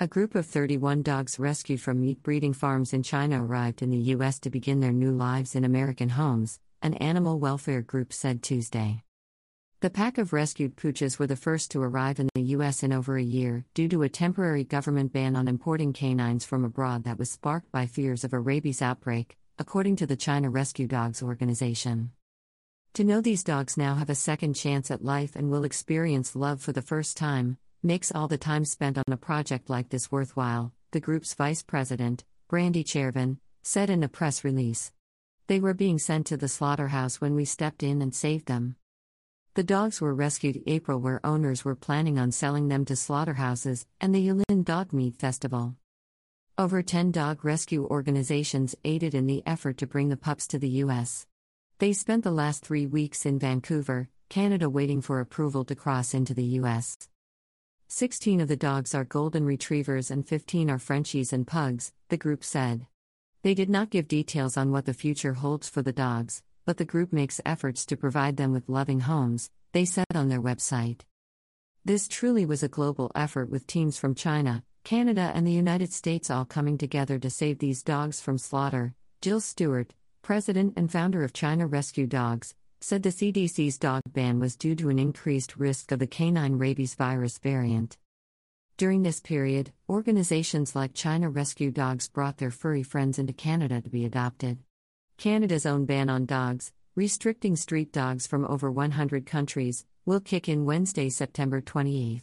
A group of 31 dogs rescued from meat breeding farms in China arrived in the U.S. to begin their new lives in American homes, an animal welfare group said Tuesday. The pack of rescued pooches were the first to arrive in the U.S. in over a year, due to a temporary government ban on importing canines from abroad that was sparked by fears of a rabies outbreak, according to the China Rescue Dogs Organization. To know these dogs now have a second chance at life and will experience love for the first time, makes all the time spent on a project like this worthwhile, the group's vice president, Brandy Chervin, said in a press release. They were being sent to the slaughterhouse when we stepped in and saved them. The dogs were rescued April where owners were planning on selling them to slaughterhouses and the Yulin Dog Meat Festival. Over 10 dog rescue organizations aided in the effort to bring the pups to the U.S. They spent the last three weeks in Vancouver, Canada, waiting for approval to cross into the U.S. 16 of the dogs are golden retrievers and 15 are Frenchies and pugs, the group said. They did not give details on what the future holds for the dogs, but the group makes efforts to provide them with loving homes, they said on their website. This truly was a global effort with teams from China, Canada, and the United States all coming together to save these dogs from slaughter, Jill Stewart, president and founder of China Rescue Dogs, said the CDC's dog ban was due to an increased risk of the canine rabies virus variant. During this period, organizations like China Rescue Dogs brought their furry friends into Canada to be adopted. Canada's own ban on dogs, restricting street dogs from over 100 countries, will kick in Wednesday, September 28.